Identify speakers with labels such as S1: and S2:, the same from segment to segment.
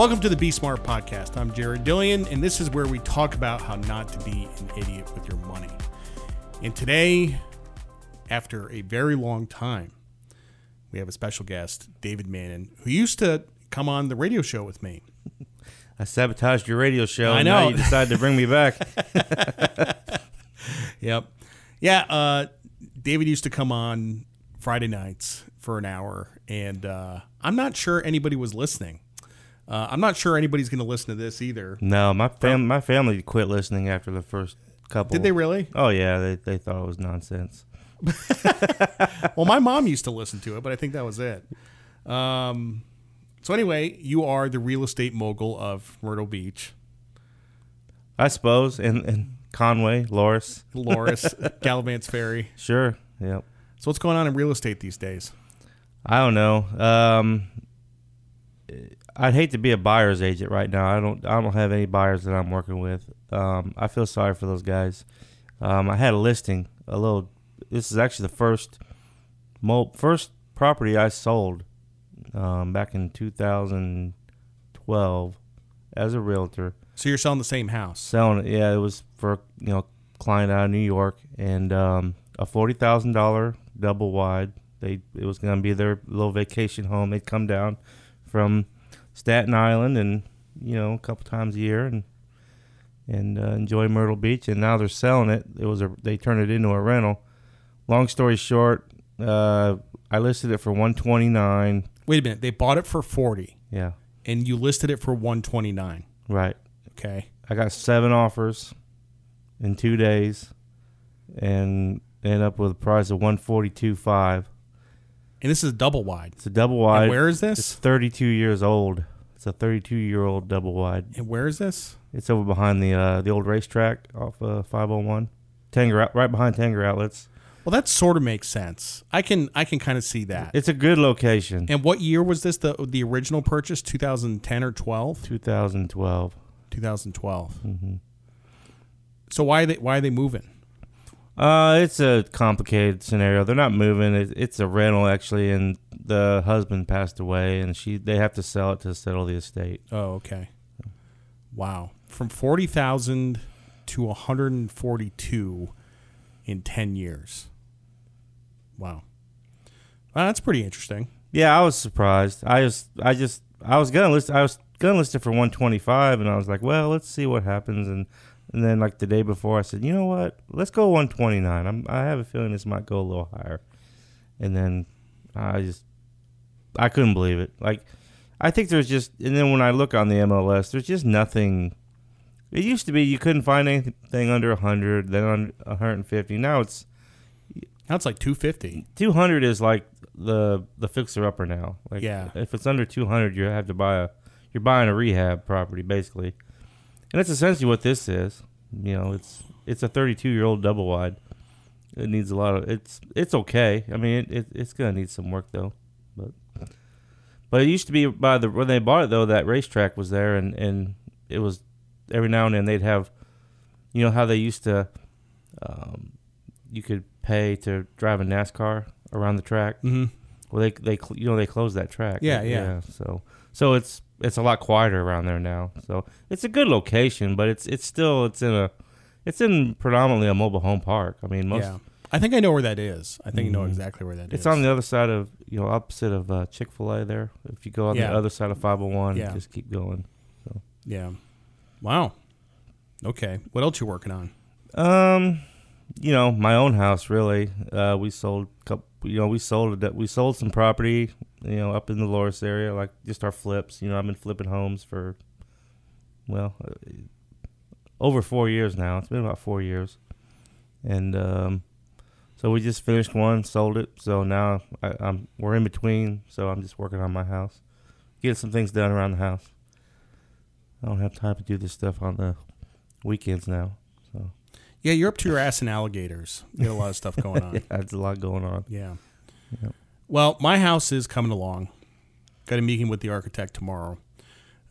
S1: Welcome to the Be Smart Podcast. I'm Jared Dillian, and this is where we talk about how not to be an idiot with your money. And today, after a very long time, we have a special guest, David Mannon, who used to come on the radio show with me.
S2: I sabotaged your radio show.
S1: I
S2: and now
S1: know.
S2: you decided to bring me back.
S1: Yep. Yeah, uh, David used to come on Friday nights for an hour, and uh, I'm not sure anybody was listening. Uh, I'm not sure anybody's going to listen to this either.
S2: no, my fam- my family quit listening after the first couple.
S1: Did they really?
S2: Oh yeah, they they thought it was nonsense.
S1: Well, my mom used to listen to it, but I think that was it. Um, so anyway, you are the real estate mogul of Myrtle Beach,
S2: I suppose. And and Conway, Loris,
S1: Loris, Galivants Ferry.
S2: sure. Yep.
S1: So what's going on in real estate these days?
S2: I don't know. Um, I'd hate to be a buyer's agent right now. I don't. I don't have any buyers that I'm working with. Um, I feel sorry for those guys. Um, I had a listing. A little. This is actually the first, mo- first property I sold, um, back in 2012, as a realtor.
S1: So you're selling the same house.
S2: Selling it. Yeah, it was for you know client out of New York and um, a forty thousand dollar double wide. They it was going to be their little vacation home. They'd come down from Staten Island and you know a couple times a year and and uh, enjoy Myrtle Beach. And now they're selling it. It was a they turned it into a rental. Long story short, uh, I listed it for one twenty nine.
S1: Wait a minute. They bought it for 40
S2: Yeah,
S1: and you listed it for 129.
S2: right.
S1: Okay.
S2: I got seven offers in two days, and end up with a price of one forty two five.
S1: And this is a double wide.
S2: It's a double wide.
S1: And where is this?
S2: It's
S1: this?
S2: thirty two years old. It's a thirty two year old double wide.
S1: And where is this?
S2: It's over behind the uh, the old racetrack off uh, five hundred one. Tanger, right behind Tanger Outlets.
S1: Well, that sort of makes sense. I can I can kind of see that.
S2: It's a good location.
S1: And what year was this? The the original purchase? 2010 or 12?
S2: 2012.
S1: 2012.
S2: Mm-hmm.
S1: So why are they why are they moving?
S2: Uh, it's a complicated scenario. They're not moving. It, it's a rental actually, and the husband passed away, and she they have to sell it to settle the estate.
S1: Oh, okay. Wow. From 40,000 to 142 in 10 years. Wow. Well, that's pretty interesting.
S2: Yeah, I was surprised. I just, I just, I was gonna list, I was gonna list it for one twenty five, and I was like, well, let's see what happens, and and then like the day before, I said, you know what, let's go one twenty nine. I'm, I have a feeling this might go a little higher, and then I just, I couldn't believe it. Like, I think there's just, and then when I look on the MLS, there's just nothing. It used to be you couldn't find anything under hundred, then on one hundred and fifty. Now it's
S1: Now it's like 250.
S2: 200 is like the the fixer upper now. Like
S1: Yeah.
S2: if it's under 200, you have to buy a you're buying a rehab property basically. And that's essentially what this is. You know, it's it's a 32 year old double wide. It needs a lot of it's it's okay. I mean, it, it it's gonna need some work though, but but it used to be by the when they bought it though that racetrack was there and and it was every now and then they'd have you know how they used to um, you could pay to drive a NASCAR around the track.
S1: Mm-hmm.
S2: Well, they they you know they closed that track.
S1: Yeah, yeah.
S2: So so it's it's a lot quieter around there now. So it's a good location, but it's it's still it's in a it's in predominantly a mobile home park. I mean, most
S1: yeah. I think I know where that is. I think I know exactly where that is.
S2: it's on the other side of you know opposite of uh, Chick Fil A. There, if you go on
S1: Yeah.
S2: the other side of 501,
S1: Yeah.
S2: just keep going.
S1: Yeah. Wow. Okay. What else you working on?
S2: Um, you know, my own house really. Uh, we sold a couple, you know, we sold it. We sold some property, you know, up in the Loris area, like just our flips. You know, I've been flipping homes for, well, uh, over four years now. It's been about four years, and um, so we just finished one, sold it. So now I, I'm we're in between. So I'm just working on my house, getting some things done around the house. I don't have time to do this stuff on the weekends now. So.
S1: Yeah, you're up to your ass in alligators. You got a lot of stuff going on.
S2: yeah, there's a lot going on.
S1: Yeah.
S2: Yep.
S1: Well, my house is coming along. Got a meeting with the architect tomorrow.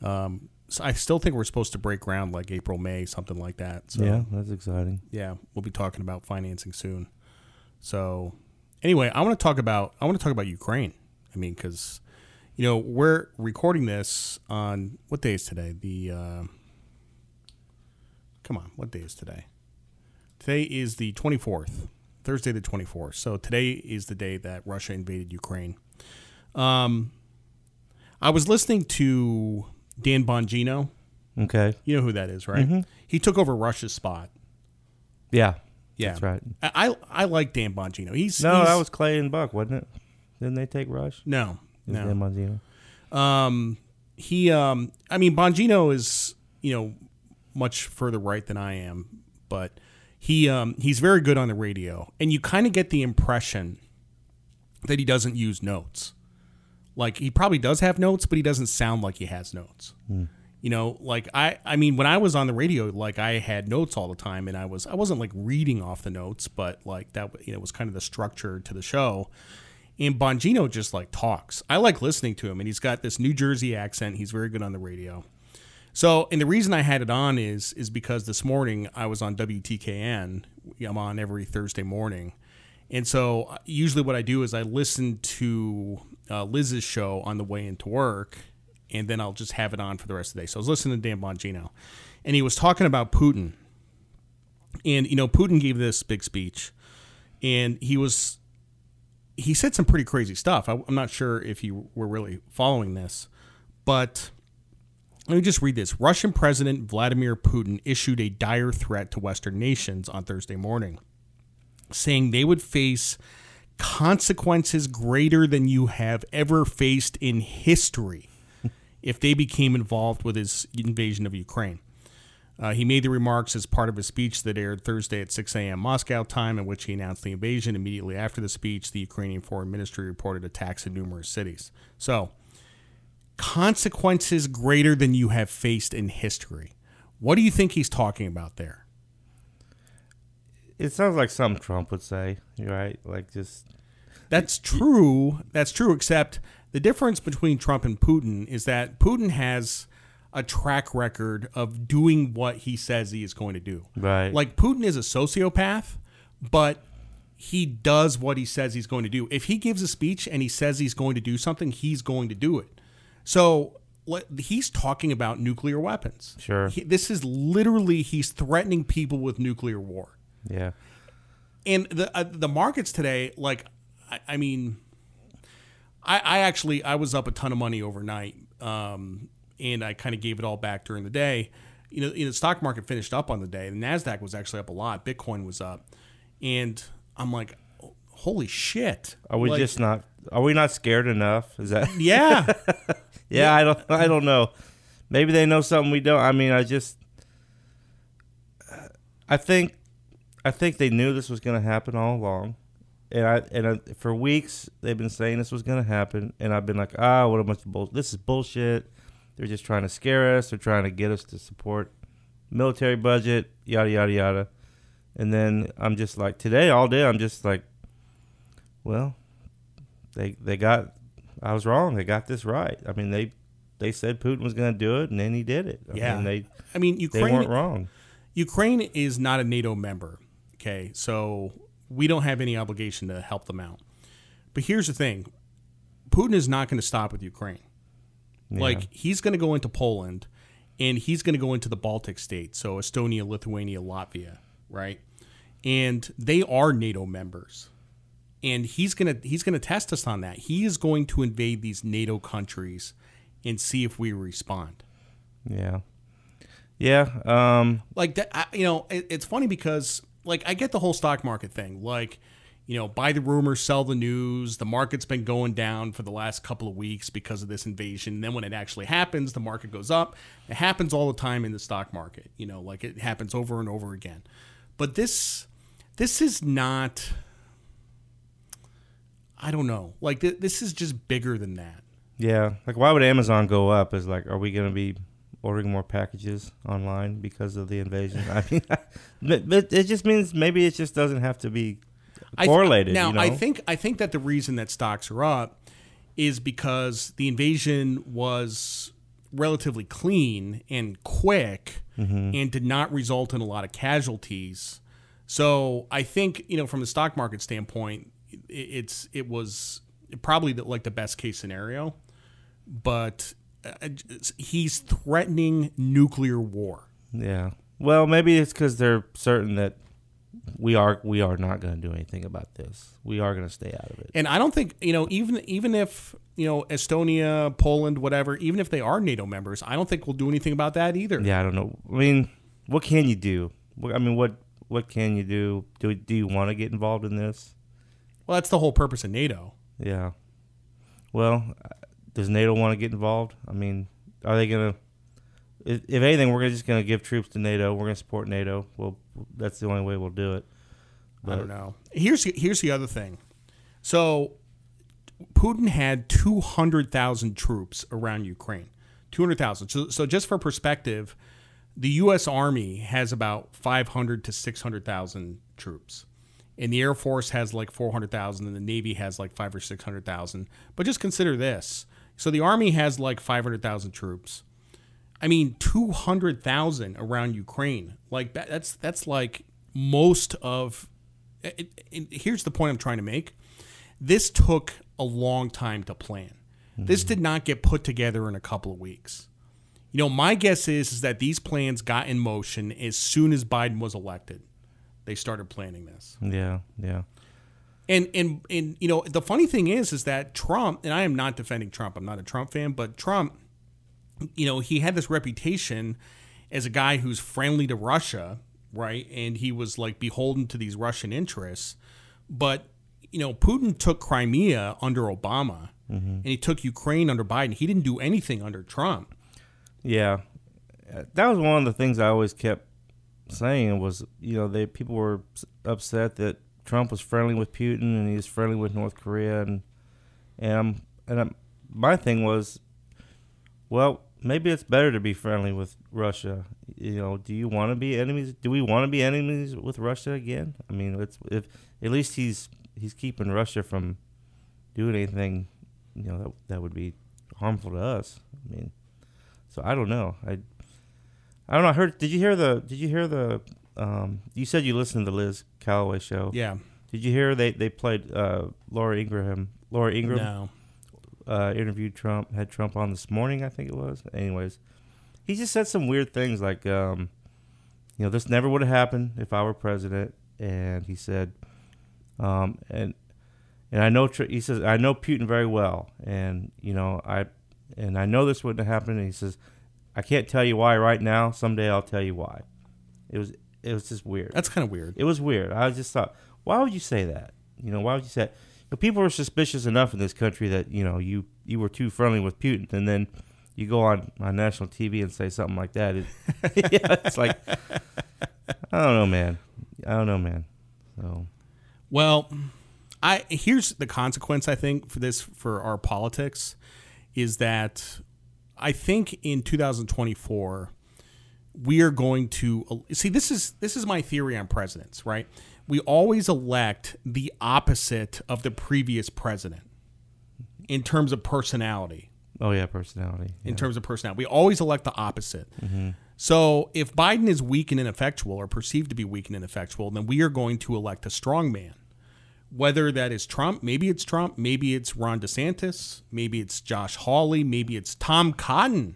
S1: Um, so I still think we're supposed to break ground like April, May, something like that. So
S2: yeah, that's exciting.
S1: yeah, we'll be talking about financing soon. So anyway, I want to talk about I want to talk about Ukraine. I mean, because you know, we're recording this on what day is today? The uh, come on, what day is today? Today is the 24th, Thursday the 24th. So today is the day that Russia invaded Ukraine. Um, I was listening to Dan Bongino.
S2: Okay.
S1: You know who that is, right? He took over Rush's spot.
S2: Yeah.
S1: Yeah,
S2: That's right.
S1: I I, I like Dan Bongino. He's
S2: No,
S1: he's-
S2: that was Clay and Buck, wasn't it? Didn't they take Rush?
S1: no no.
S2: Dan Bongino.
S1: Um, he, um, I mean, Bongino is you know much further right than I am, but he um, he's very good on the radio, and you kind of get the impression that he doesn't use notes. Like he probably does have notes, but he doesn't sound like he has notes. You know, like I, I mean, when I was on the radio, like I had notes all the time, and I was, I wasn't like reading off the notes, but like that, you know, was kind of the structure to the show. And Bongino just like talks. I like listening to him, and he's got this New Jersey accent. He's very good on the radio. So, and the reason I had it on is is because this morning I was on WTKN. I'm on every Thursday morning, and so usually what I do is I listen to uh, Liz's show on the way into work, and then I'll just have it on for the rest of the day. So I was listening to Dan Bongino, and he was talking about Putin, and you know Putin gave this big speech, and he was he said some pretty crazy stuff. I, I'm not sure if you were really following this, but let me just read this. Russian President Vladimir Putin issued a dire threat to Western nations on Thursday morning, saying they would face consequences greater than you have ever faced in history if they became involved with his invasion of Ukraine. Uh, he made the remarks as part of a speech that aired Thursday at 6 a.m. Moscow time, in which he announced the invasion. Immediately after the speech, the Ukrainian Foreign Ministry reported attacks in numerous cities. So, consequences greater than you have faced in history. What do you think he's talking about there?
S2: It sounds like something Trump would say, right? Like just
S1: That's true. That's true, except the difference between Trump and Putin is that Putin has a track record of doing what he says he is going to do.
S2: right.
S1: Like Putin is a sociopath, but he does what he says he's going to do. If he gives a speech and he says he's going to do something, he's going to do it. So he's talking about nuclear weapons.
S2: Sure.
S1: He- this is literally he's threatening people with nuclear war.
S2: yeah.
S1: And the uh, the markets today, like, I, I mean, I, I actually I was up a ton of money overnight, um, and I kind of gave it all back during the day. You know, you know, the stock market finished up on the day. The Nasdaq was actually up a lot. Bitcoin was up, and I'm like, holy shit!
S2: Are we
S1: Like,
S2: just not are we not scared enough? Is that
S1: yeah?
S2: Yeah, I don't I don't know. Maybe they know something we don't. I mean, I just I think I think they knew this was going to happen all along. And I and I, for weeks they've been saying this was going to happen and I've been like, "Ah, what a bunch of bull. This is bullshit. They're just trying to scare us. They're trying to get us to support military budget, yada yada yada." And then I'm just like today all day I'm just like well, they they got I was wrong. They got this right. I mean, they they said Putin was going to do it, and then he did it. I
S1: Yeah.
S2: mean, they
S1: I mean,
S2: they
S1: Ukraine
S2: weren't wrong.
S1: Ukraine is not a NATO member. Okay, so we don't have any obligation to help them out. But here's the thing: Putin is not going to stop with Ukraine.
S2: Yeah.
S1: Like he's going to go into Poland, and he's going to go into the Baltic states, so Estonia, Lithuania, Latvia, right? And they are NATO members. And he's gonna he's gonna test us on that. He is going to invade these NATO countries and see if we respond.
S2: yeah, yeah. Um,
S1: like that I, you know it, it's funny because like i get the whole stock market thing like you know buy the rumors sell the news the market's been going down for the last couple of weeks because of this invasion and then when it actually happens the market goes up it happens all the time in the stock market you know like it happens over and over again but this this is not i don't know like th- this is just bigger than that
S2: yeah. Like, why would Amazon go up? Is like, are we going to be ordering more packages online because of the invasion? I mean, but, it just means maybe it just doesn't have to be
S1: I th-
S2: correlated.
S1: now,
S2: you know?
S1: I think I think that the reason that stocks are up is because the invasion was relatively clean and quick
S2: Mm-hmm.
S1: and did not result in a lot of casualties. So I think you know from the stock market standpoint, it's it was probably the, like the best case scenario. but uh, he's threatening nuclear war.
S2: Yeah. Well, maybe it's because they're certain that we are we are not going to do anything about this. We are going to stay out of it.
S1: And I don't think you know even even if you know Estonia, Poland, whatever, even if they are NATO members, I don't think we'll do anything about that either.
S2: Yeah, I don't know. I mean, what can you do? I mean, what what can you do? Do do you want to get involved in this?
S1: Well, that's the whole purpose of NATO.
S2: Yeah. Well, does NATO want to get involved? I mean, are they going to? If, if anything, we're just going to give troops to NATO. We're going to support NATO. Well, that's the only way we'll do it.
S1: But, I don't know. Here's here's the other thing. So, Putin had two hundred thousand troops around Ukraine. Two hundred thousand. So, so just for perspective, the U.S. Army has about five hundred to six hundred thousand troops and the Air Force has like 400,000 and the Navy has like 5 or 600,000. But just consider this. So the Army has like 500,000 troops. I mean 200,000 around Ukraine. Like that's that's like most of it, it, here's the point I'm trying to make. This took a long time to plan. Mm-hmm. This did not get put together in a couple of weeks. You know, my guess is, is that these plans got in motion as soon as Biden was elected they started planning this.
S2: Yeah, yeah.
S1: And and and you know the funny thing is is that Trump and I am not defending Trump. I'm not a Trump fan, but Trump, you know, he had this reputation as a guy who's friendly to Russia, right? And he was like beholden to these Russian interests. But you know, Putin took Crimea under Obama, mm-hmm. and he took Ukraine under Biden. He didn't do anything under Trump.
S2: Yeah, that was one of the things I always kept saying was, you know, they people were upset that Trump was friendly with Putin and he was friendly with North Korea, and and I'm, and I'm, my thing was, well, maybe it's better to be friendly with Russia. You know, do you want to be enemies? Do we want to be enemies with Russia again? I mean, it's if at least he's he's keeping Russia from doing anything, you know, that that would be harmful to us. I mean, so I don't know. I I don't know. I heard. Did you hear the? Did you hear the? Um, you said you listened to the Liz Callaway show.
S1: Yeah.
S2: Did you hear they they played uh, Laura Ingraham? Laura Ingraham.
S1: No.
S2: Uh, interviewed Trump. Had Trump on this morning. I think it was. Anyways, he just said some weird things like, um, you know, this never would have happened if I were president. And he said, um, and and I know he says I know Putin very well, and you know I and I know this wouldn't have happened. And he says I can't tell you why right now. Someday I'll tell you why. It was it was just weird.
S1: That's kind of weird.
S2: It was weird. I just thought, why would you say that? You know, why would you say? That? Know, people are suspicious enough in this country that you know you you were too friendly with Putin, and then you go on on national TV and say something like that. It, yeah, it's like I don't know, man. I don't know, man. So,
S1: well, I here's the consequence. I think for this for our politics is that I think in 2024 we are going to see this is this is my theory on presidents, right? We always elect the opposite of the previous president in terms of personality.
S2: Oh yeah, personality.
S1: Yeah. In terms of personality, we always elect the opposite. Mm-hmm. So if Biden is weak and ineffectual, or perceived to be weak and ineffectual, then we are going to elect a strong man whether that is Trump, maybe it's Trump, maybe it's Ron DeSantis, maybe it's Josh Hawley, maybe it's Tom Cotton,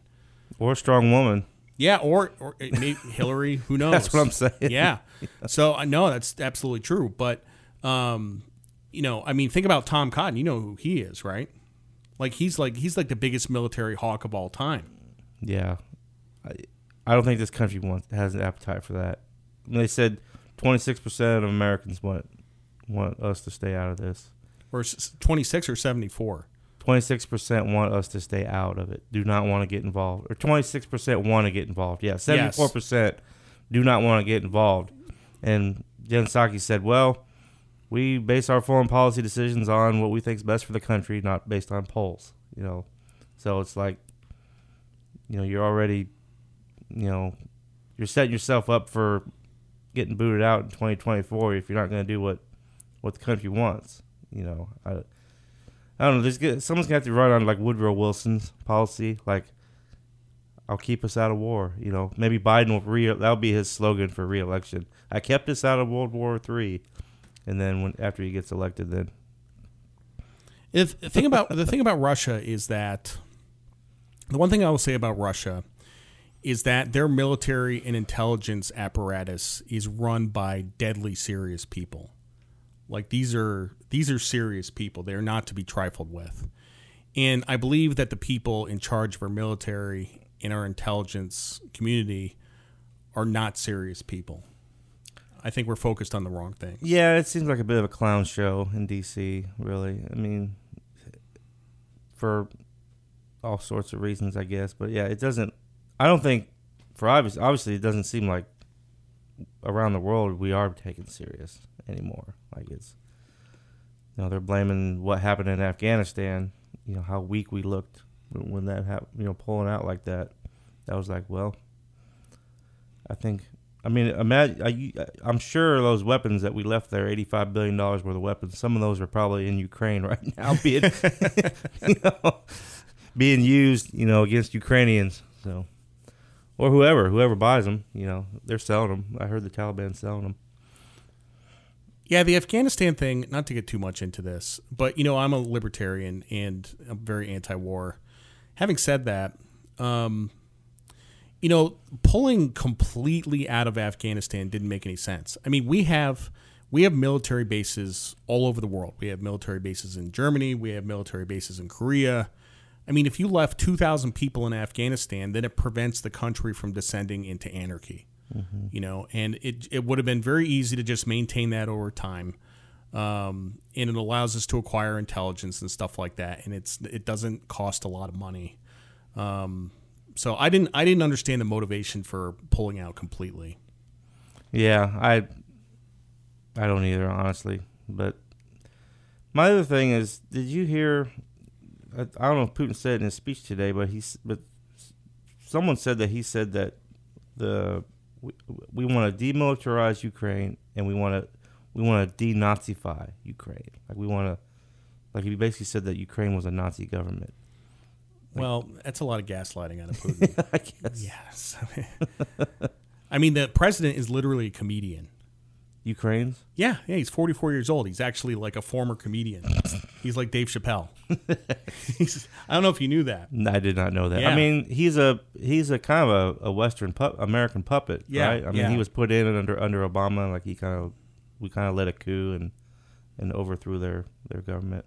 S2: or a strong woman.
S1: Yeah, or or maybe Hillary. Who knows?
S2: that's what I'm saying.
S1: Yeah. So I know that's absolutely true. But um, you know, I mean, think about Tom Cotton. You know who he is, right? Like he's like he's like the biggest military hawk of all time.
S2: Yeah, I, I don't think this country wants has an appetite for that. they said 26 percent of Americans want want us to stay out of this.
S1: Or 26 or 74?
S2: 26% want us to stay out of it, do not want to get involved. Or 26% want to get involved. Yeah, 74% yes. do not want to get involved. And Jen Psaki said, well, we base our foreign policy decisions on what we think is best for the country, not based on polls. You know, so it's like, you know, you're already, you know, you're setting yourself up for getting booted out in 2024 if you're not going to do what what the country wants. You know, I, I don't know. There's someone's gonna have to run on like Woodrow Wilson's policy, like I'll keep us out of war. You know, maybe Biden will re that'll be his slogan for reelection. I kept us out of World War Three, and then when after he gets elected, then
S1: if the thing about the thing about Russia is that The one thing I will say about Russia is that their military and intelligence apparatus is run by deadly serious people. Like these are these are serious people. They are not to be trifled with. And I believe that the people in charge of our military and our intelligence community are not serious people. I think we're focused on the wrong thing.
S2: Yeah, it seems like a bit of a clown show in DC, really. I mean, for all sorts of reasons, I guess. But yeah, it doesn't. I don't think, for obvious, obviously, it doesn't seem like around the world we are taken serious anymore. Like it's, you know, they're blaming what happened in Afghanistan. You know how weak we looked when that happened. You know, pulling out like that. That was like, well, I think. I mean, imagine. I, I'm sure those weapons that we left there, eighty-five billion dollars worth of weapons. Some of those are probably in Ukraine right now, being, you know, being used, you know, against Ukrainians. So, or whoever, whoever buys them, you know, they're selling them. I heard the Taliban selling them.
S1: Yeah, the Afghanistan thing, not to get too much into this, but you know, I'm a libertarian and I'm very anti-war. Having said that, um, you know, pulling completely out of Afghanistan didn't make any sense. I mean, we have we have military bases all over the world. We have military bases in Germany, we have military bases in Korea. I mean, if you left 2,000 people in Afghanistan, then it prevents the country from descending into anarchy. Mm-hmm. You know, and it it would have been very easy to just maintain that over time. Um, and it allows us to acquire intelligence and stuff like that, and it's it doesn't cost a lot of money. Um, so I didn't I didn't understand the motivation for pulling out completely.
S2: Yeah, I I don't either, honestly. But my other thing is, did you hear? I, I don't know if Putin said in his speech today, but he's but someone said that he said that the we, we want to demilitarize Ukraine and we want to we want to denazify Ukraine. Like we want to like he basically said that Ukraine was a Nazi government.
S1: Well, that's a lot of gaslighting out of Putin.
S2: I guess.
S1: yes. I mean, the president is literally a comedian.
S2: Ukraine's?
S1: Yeah, yeah, he's 44 years old. He's actually like a former comedian. He's like Dave Chappelle. he's, I don't know if you knew that.
S2: I did not know that.
S1: Yeah.
S2: I mean, he's a he's a kind of a, a Western pu- American puppet,
S1: Yeah,
S2: right? I mean,
S1: yeah.
S2: he was put in under under Obama, like he kind of we kind of led a coup and and overthrew their their government.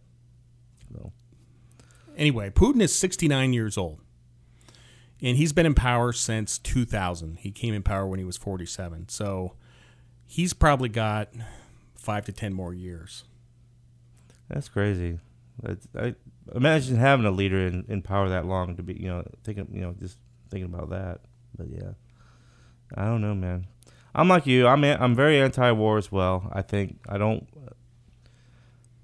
S2: So
S1: Anyway, Putin is 69 years old. And he's been in power since 2000. He came in power when he was 47. So he's probably got five to 10 more years.
S2: That's crazy. I imagine having a leader in, in power that long to be, you know, thinking, you know, just thinking about that. But yeah, I don't know, man. I'm like you. I'm a- I'm very anti-war as well. I think I don't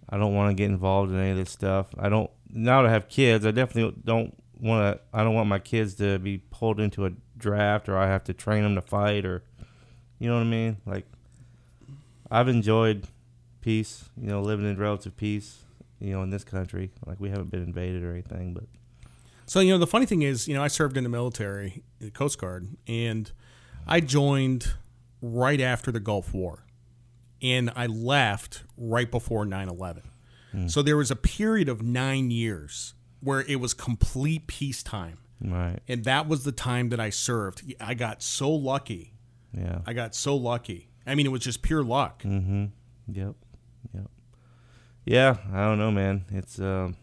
S2: I don't want to get involved in any of this stuff. I don't now that I have kids. I definitely don't want to. I don't want my kids to be pulled into a draft or I have to train them to fight or you know what I mean. Like I've enjoyed peace. You know, living in relative peace. You know, in this country, like we haven't been invaded or anything, but
S1: So, you know, the funny thing is, you know, I served in the military, the Coast Guard, and I joined right after the Gulf War. And I left right before 9 11. So there was a period of nine years where it was complete peacetime.
S2: right,
S1: And that was the time that I served. I got so lucky.
S2: yeah.
S1: I got so lucky. I mean, it was just pure luck.
S2: Mm-hmm. Yep. Yeah, I don't know, man. It's um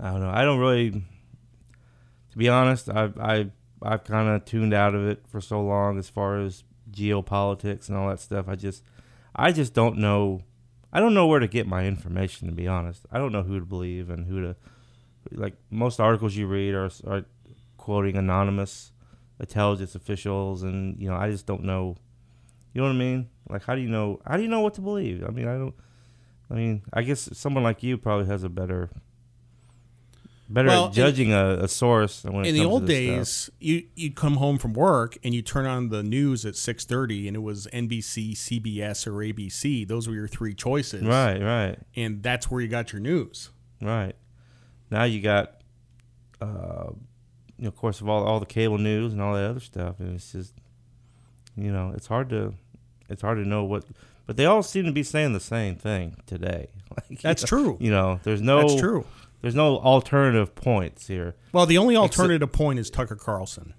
S2: I don't know. I don't really to be honest, I've I've I've kind of tuned out of it for so long as far as geopolitics and all that stuff. I just I just don't know I don't know where to get my information to be honest. I don't know who to believe and who to like most articles you read are are quoting anonymous intelligence officials and you know, I just don't know you know what I mean? Like, how do you know? How do you know what to believe? I mean, I don't. I mean, I guess someone like you probably has a better, better
S1: Well,
S2: at judging a, a source. When it
S1: in the old
S2: this stuff.
S1: days, you you'd come home from work and you turn on the news at six thirty, and it was NBC, CBS, or ABC. Those were your three choices,
S2: right, right,
S1: And that's where you got your news.
S2: right. Now you got, uh, you know, of course, of all all the cable news and all that other stuff, and it's just, you know, it's hard to, it's hard to know what, but they all seem to be saying the same thing today. Like, you
S1: That's
S2: know,
S1: true.
S2: You know, there's no,
S1: That's true.
S2: There's no alternative points here.
S1: Well, the only alternative point is Tucker Carlson.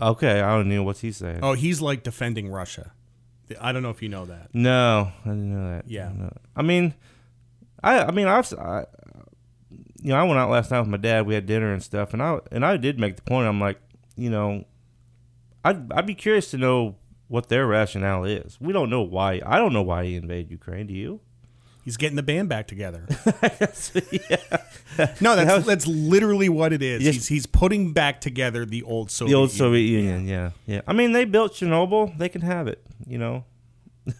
S2: Okay, I don't know what's he saying.
S1: Oh, he's like defending Russia. I don't know if you know that.
S2: No, I didn't know that.
S1: Yeah.
S2: No. I mean, I I mean I've I, you know I went out last night with my dad. We had dinner and stuff, and I and I did make the point. I'm like, you know, I'd I'd be curious to know what their rationale is. We don't know why. I don't know why he invaded Ukraine. Do you?
S1: He's getting the band back together. No, that's that's literally what it is.
S2: Yes.
S1: He's he's putting back together the old Soviet.
S2: The old
S1: Union.
S2: Soviet Union. Yeah. yeah, I mean, they built Chernobyl. They can have it. You know.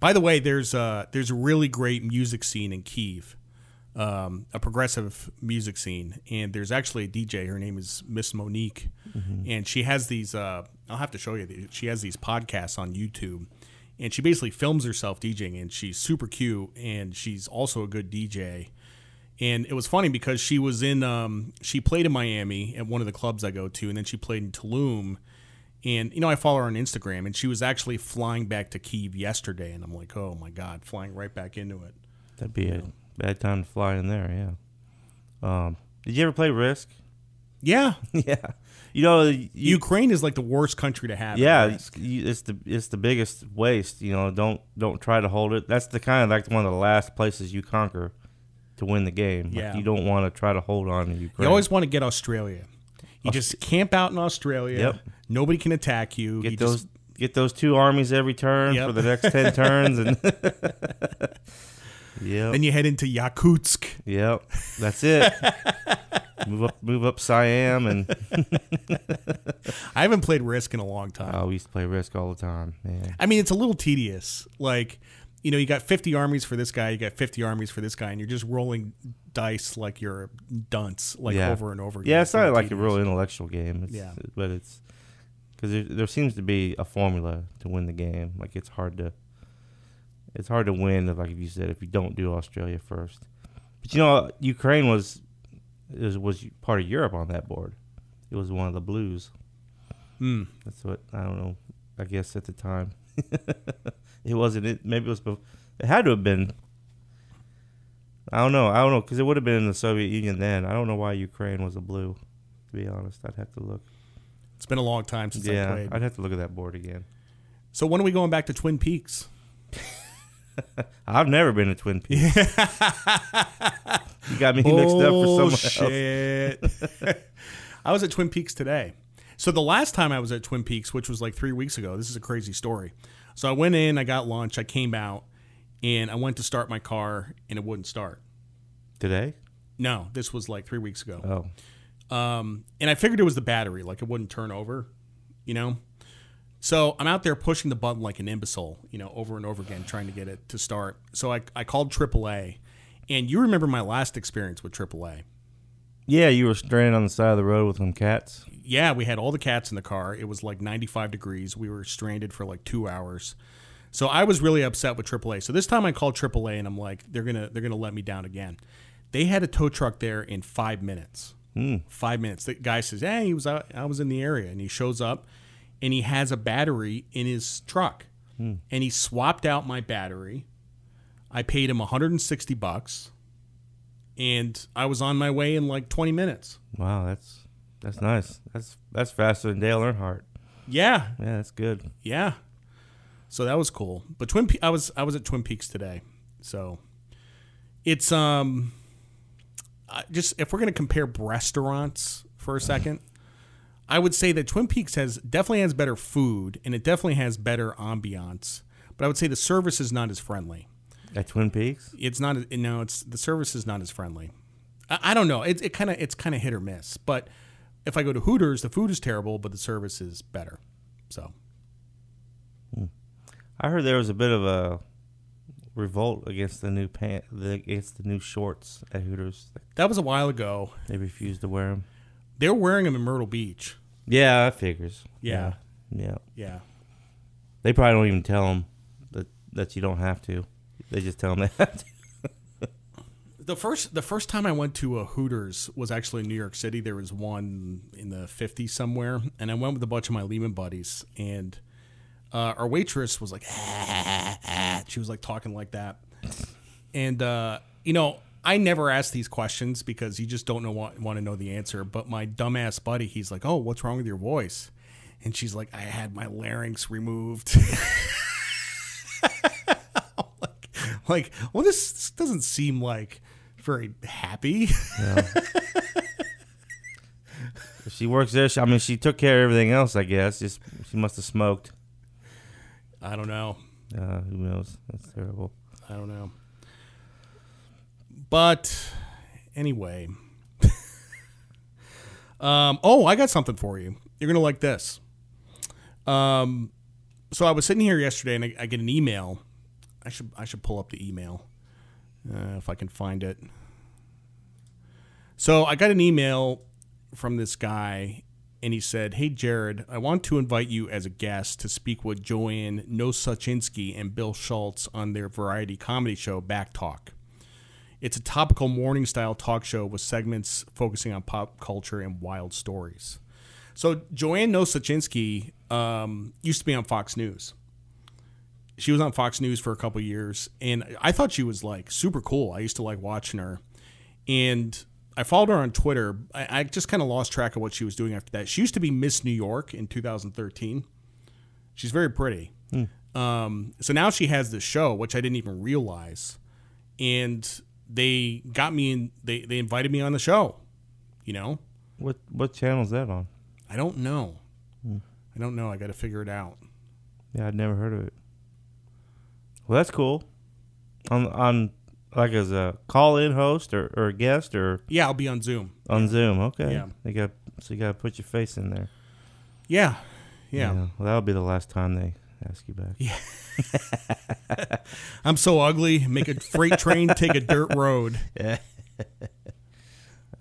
S1: By the way, there's uh there's a really great music scene in Kiev, um, a progressive music scene, and there's actually a DJ. Her name is Miss Monique, and she has these. Uh, I'll have to show you. these. She has these podcasts on YouTube, and she basically films herself DJing, and she's super cute, and she's also a good DJ. And it was funny because she was in, um, she played in Miami at one of the clubs I go to, and then she played in Tulum. And, you know, I follow her on Instagram, and she was actually flying back to Kiev yesterday. And I'm like, oh my God, flying right back into it.
S2: That'd be a bad time to fly in there. Yeah. Um. Did you ever play Risk?
S1: Yeah.
S2: yeah. You know, you,
S1: Ukraine is like the worst country to have.
S2: yeah, it's the it's the biggest waste. You know, don't don't try to hold it. That's the kind of like one of the last places you conquer to win the game. Like,
S1: Yeah.
S2: you don't want to try to hold on to Ukraine.
S1: You always want to get Australia. You just camp out in Australia.
S2: Yep.
S1: Nobody can attack you.
S2: get
S1: you
S2: those
S1: just-
S2: get those two armies every turn
S1: Yep.
S2: for the next ten turns, and yep,
S1: then you head into Yakutsk.
S2: yep, that's it. move up, move up Siam, and
S1: I haven't played Risk in a long time.
S2: oh, we used to play Risk all the time. Man,
S1: I mean, it's a little tedious. Like, you know, you got 50 armies for this guy, you got 50 armies for this guy, and you're just rolling dice like you're a dunce, like
S2: Yeah.
S1: over and over again.
S2: yeah, it's not
S1: kinda
S2: like a real intellectual game. It's,
S1: Yeah.
S2: but it's because there, there seems to be a formula to win the game. Like it's hard to it's hard to win. Like if you said, if you don't do Australia first, but you know, Ukraine was is, was part of Europe on that board. It was one of the blues.
S1: Hmm.
S2: That's what I don't know. I guess at the time, it wasn't. It maybe it was. It had to have been. I don't know. I don't know because it would have been in the Soviet Union then. I don't know why Ukraine was a blue. To be honest, I'd have to look.
S1: It's been a long time since I
S2: yeah,
S1: played.
S2: I'd have to look at that board again.
S1: so when are we going back to Twin Peaks?
S2: I've never been to Twin Peaks. you got me mixed up for someone else.
S1: Bullshit. I was at Twin Peaks today. So the last time I was at Twin Peaks, which was like three weeks ago, this is a crazy story. So I went in, I got lunch, I came out, and I went to start my car, and it wouldn't start.
S2: Today?
S1: No, this was like three weeks ago.
S2: Oh,
S1: Um, and I figured it was the battery, like it wouldn't turn over, you know? So I'm out there pushing the button like an imbecile, you know, over and over again, trying to get it to start. So I, I called AAA. And you remember my last experience with AAA.
S2: yeah. You were stranded on the side of the road with some cats.
S1: Yeah, we had all the cats in the car. It was like 95 degrees. We were stranded for like two hours. So I was really upset with AAA. So this time I called AAA and I'm like, they're gonna they're gonna let me down again. They had a tow truck there in five minutes. Hmm. Five minutes. The guy says, "Hey, he was out, I was in the area," and he shows up, and he has a battery in his truck, and he swapped out my battery. I paid him 160 bucks, and I was on my way in like 20 minutes.
S2: Wow, that's that's nice. That's that's faster than Dale Earnhardt.
S1: Yeah,
S2: Yeah, that's good.
S1: Yeah. So that was cool. But Twin Pe- I was I was at Twin Peaks today. So it's um I just if we're going to compare restaurants for a second, I would say that Twin Peaks has definitely has better food and it definitely has better ambiance. But I would say the service is not as friendly.
S2: At Twin Peaks?
S1: It's not no, it's the service is not as friendly. I, I don't know. It it kind of it's kind of hit or miss. But if I go to Hooters, the food is terrible, but the service is better. So hmm.
S2: I heard there was a bit of a revolt against the new pant, the, against the new shorts at Hooters.
S1: that was a while ago.
S2: They refused to wear them.
S1: They're wearing them in Myrtle Beach.
S2: Yeah, that figures.
S1: Yeah.
S2: yeah.
S1: Yeah.
S2: They probably don't even tell them that that you don't have to. They just tell them they have to.
S1: The first the first time I went to a Hooters was actually in New York City. There was one in the 50s somewhere, and I went with a bunch of my Lehman buddies, and uh, our waitress was like, "Ah, ah." she was like talking like that, and uh, you know, I never ask these questions because you just don't know want, want to know the answer. But my dumbass buddy, he's like, "Oh, what's wrong with your voice?" And she's like, "I had my larynx removed." like, like, well, this, this doesn't seem like very happy.
S2: If she works there, she, I mean, she took care of everything else. I guess. Just she must have smoked.
S1: I don't know.
S2: Uh, who knows? That's terrible.
S1: I don't know. But anyway. um, oh, I got something for you. You're gonna like this. Um, so I was sitting here yesterday and I, I get an email. I should I should pull up the email uh, if I can find it. So I got an email from this guy and he said, Hey, Jared, I want to invite you as a guest to speak with Joanne Nosuchinsky and Bill Schultz on their variety comedy show, Back Talk. It's a topical morning style talk show with segments focusing on pop culture and wild stories. So, Joanne Nosuchinsky um, used to be on Fox News. She was on Fox News for a couple years, and I thought she was like super cool. I used to like watching her. And I followed her on Twitter. I, I just kind of lost track of what she was doing after that. She used to be Miss New York in 2013. She's very pretty. Um, so now she has this show, which I didn't even realize, and they got me in. They they invited me on the show. You know,
S2: What what channel is that on?
S1: I don't know. Hmm. I don't know. I got to figure it out.
S2: Yeah, I'd never heard of it. Well, that's cool. On on like as a call in host or, or a guest or
S1: Yeah, I'll be on Zoom.
S2: on Zoom. Okay.
S1: Yeah.
S2: They got so you got to put your face in there.
S1: Yeah, yeah.
S2: Well, that'll be the last time they ask you back. Yeah.
S1: I'm so ugly. Make a freight train take a dirt road.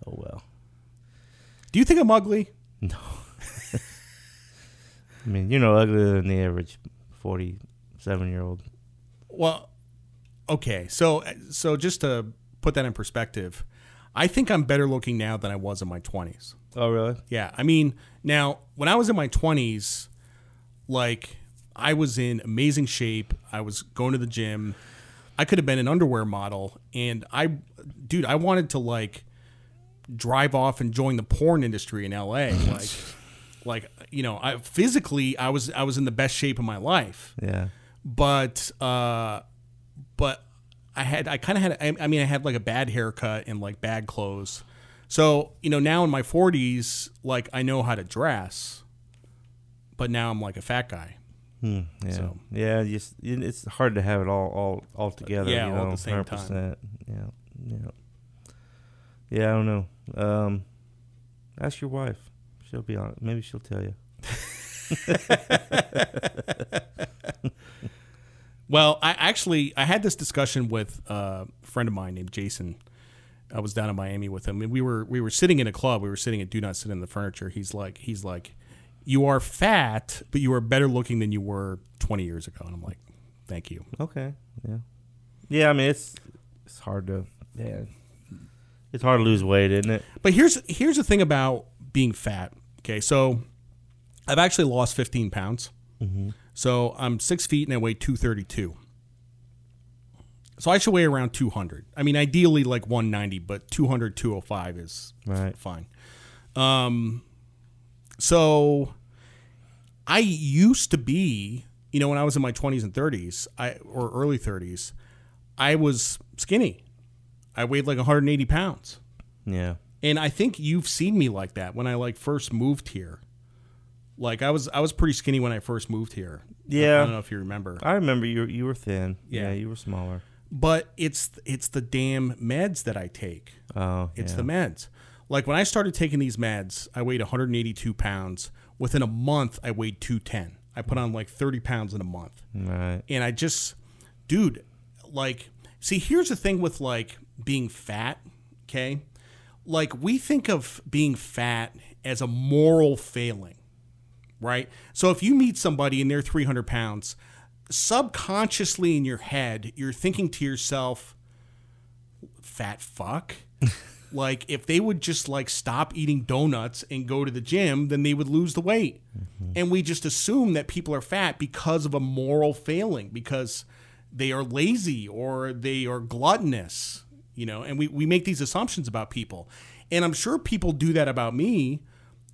S2: Oh well.
S1: Do you think I'm ugly? No.
S2: I mean, you're no uglier than the average forty-seven year old.
S1: Well, okay. So so just to put that in perspective, I think I'm better looking now than I was in my 20s.
S2: Oh really?
S1: Yeah. I mean, now when I was in my 20s, like I was in amazing shape. I was going to the gym. I could have been an underwear model and I dude, I wanted to like drive off and join the porn industry in LA. Like like you know, I physically I was I was in the best shape of my life
S2: Yeah.
S1: but uh but i had i kind of had I, I mean i had like a bad haircut and like bad clothes so you know now in my 40s like i know how to dress but now i'm like a fat guy
S2: Hmm, yeah.
S1: So-
S2: Yeah. It's hard to have it all all all together.
S1: Yeah,
S2: You
S1: all at the same
S2: 100%. Yeah. Yeah. Yeah. I don't know. Um, ask your wife. She'll be on. Maybe she'll tell you.
S1: well i actually i had this discussion with a friend of mine named jason i was down in miami with him and we were we were sitting in a club we were sitting at do not sit in the furniture he's like he's like you are fat but you are better looking than you were 20 years ago and i'm like thank you
S2: Okay. Yeah. Yeah. I mean, it's it's hard to. Yeah. It's hard to lose weight, isn't it?
S1: But here's here's the thing about being fat. Okay, so I've actually lost 15 pounds. So I'm six feet and I weigh 232. So I should weigh around 200. I mean, ideally like 190, but 200, 205 is
S2: Right.
S1: fine. Um, so I used to be, you know, when I was in my 20s and 30s, I or early 30s, I was skinny. I weighed like 180 pounds.
S2: Yeah.
S1: And I think you've seen me like that when I like first moved here. Like I was I was pretty skinny when I first moved here.
S2: Yeah.
S1: I don't know if you remember.
S2: I remember you. You were thin.
S1: Yeah.
S2: Yeah. You were smaller.
S1: But it's it's the damn meds that I take.
S2: Oh.
S1: It's
S2: yeah.
S1: the meds. Like when I started taking these meds, I weighed 182 pounds. Within a month, I weighed 210. I put on like 30 pounds in a month.
S2: Right.
S1: And I just, dude, like, see, here's the thing with like being fat, okay? Like, we think of being fat as a moral failing, right? So if you meet somebody and they're 300 pounds, subconsciously in your head, you're thinking to yourself, fat fuck. like, if they would just like stop eating donuts and go to the gym, then they would lose the weight. Mm-hmm. And we just assume that people are fat because of a moral failing, because they are lazy or they are gluttonous. you know, and we, we make these assumptions about people. And I'm sure people do that about me,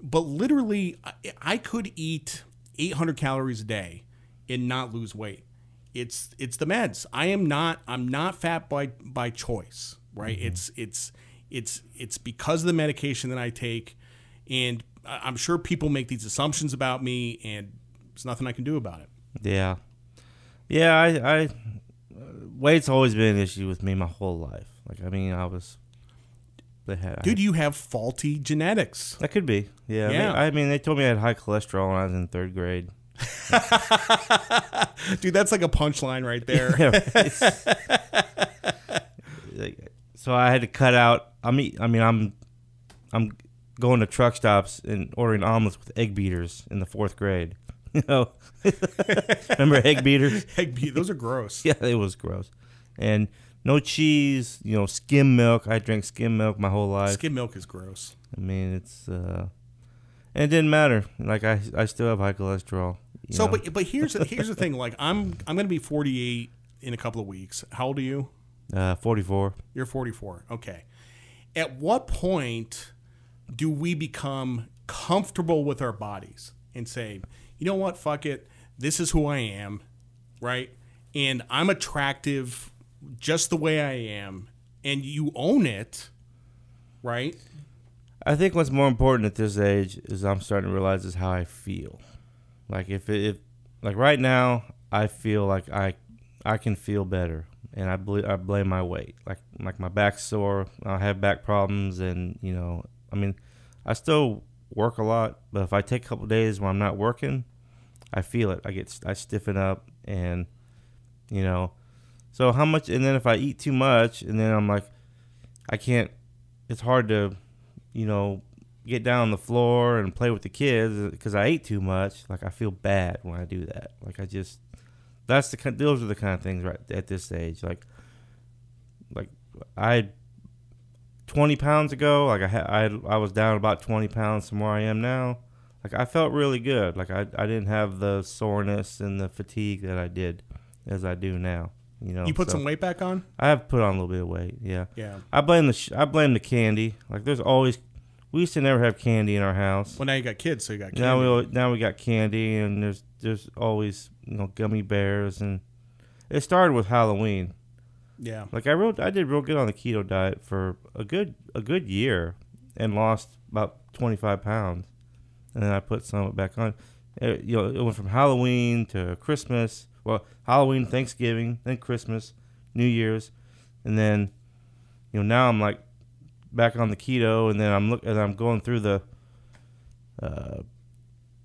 S1: but literally, I, I could eat 800 calories a day and not lose weight. It's it's the meds. I am not I'm not fat by by choice, right? Mm-hmm. It's it's it's it's because of the medication that I take, and I- I'm sure people make these assumptions about me, and there's nothing I can do about it.
S2: Yeah, yeah. I, I, weight's always been an issue with me my whole life. Like, I mean, I was, they had,
S1: Dude, you have faulty genetics.
S2: that could be. Yeah,
S1: Yeah.
S2: I mean, they told me I had high cholesterol when I was in third grade.
S1: Dude, that's like a punchline right there.
S2: Yeah, so I had to cut out. I mean, I mean, I'm, I'm going to truck stops and ordering omelets with egg beaters in the fourth grade. You know, remember egg beaters?
S1: Egg beat, those are gross.
S2: Yeah, it was gross. And no cheese, you know, skim milk. I drank skim milk my whole life.
S1: Skim milk is gross.
S2: I mean, it's uh and it didn't matter. Like I I still have high cholesterol.
S1: So,
S2: know.
S1: but but here's here's the thing. Like, I'm I'm gonna be 48 in a couple of weeks. How old are you?
S2: Uh 44.
S1: You're 44. Okay. At what point do we become comfortable with our bodies and say, you know what, fuck it, this is who I am, right? And I'm attractive just the way I am, and you own it, right?
S2: I think what's more important at this age is I'm starting to realize is how I feel. Like if it, if like right now I feel like I I can feel better and I believe I blame my weight. Like like my back's sore, I have back problems and you know, I mean, I still work a lot, but if I take a couple days when I'm not working, I feel it. I get I stiffen up and you know, so how much and then if I eat too much and then I'm like I can't it's hard to you know, get down on the floor and play with the kids because I ate too much. Like I feel bad when I do that. Like I just, that's the kind. Those are the kind of things right at this age. Like, like I, twenty pounds ago, like I had, I, I was down about twenty pounds from where I am now. Like I felt really good. Like I, I didn't have the soreness and the fatigue that I did as I do now. You know,
S1: You put
S2: so
S1: some weight back on?
S2: I have put on a little bit of weight. Yeah.
S1: Yeah.
S2: I blame the sh- I blame the candy. Like there's always we used to never have candy in our house.
S1: Well, now you got kids, so you got candy.
S2: Now we al- now we got candy and there's there's always you know gummy bears and it started with Halloween.
S1: yeah.
S2: Like I wrote I did real good on the keto diet for a good a good year and lost about 25 pounds. And then I put some back on. It, you know, it went from Halloween to Christmas. Well, Halloween, Thanksgiving, then Christmas, New Year's, and then you know now I'm like back on the keto, and then I'm look and I'm going through the uh,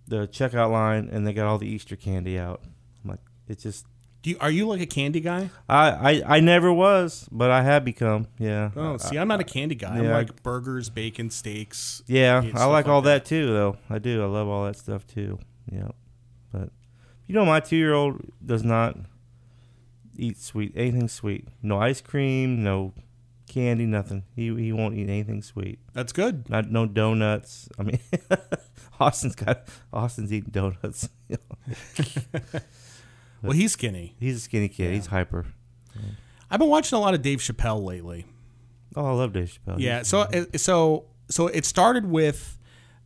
S2: the checkout line, and they got all the Easter candy out. I'm like, it just
S1: Do you, are you like a candy guy?
S2: I, I I never was, but I have become. Yeah.
S1: Oh, see, I'm not a candy guy. I'm like burgers, bacon, steaks.
S2: Yeah, I like all that. too, though. I do. I love all that stuff too. Yeah, but you know, my two-year-old does not eat sweet anything sweet. No ice cream, no candy, nothing. He he won't eat anything sweet.
S1: That's good.
S2: Not no donuts. I mean, Austin's got Austin's eating donuts.
S1: Well, he's skinny.
S2: He's a skinny kid. He's hyper.
S1: I've been watching a lot of Dave Chappelle lately.
S2: Oh, I love Dave Chappelle.
S1: Yeah. So so so it started with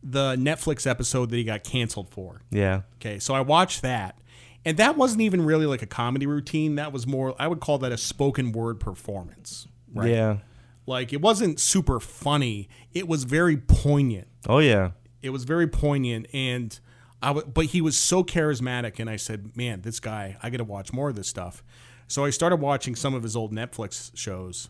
S1: the Netflix episode that he got canceled for.
S2: Yeah.
S1: Okay. So I watched that. And that wasn't even really like a comedy routine. That was more I would call that a spoken word performance. Right.
S2: Yeah.
S1: Like it wasn't super funny. It was very poignant.
S2: Oh yeah.
S1: It was very poignant and I w- but he was so charismatic and I said, "Man, this guy, I got to watch more of this stuff." So I started watching some of his old Netflix shows.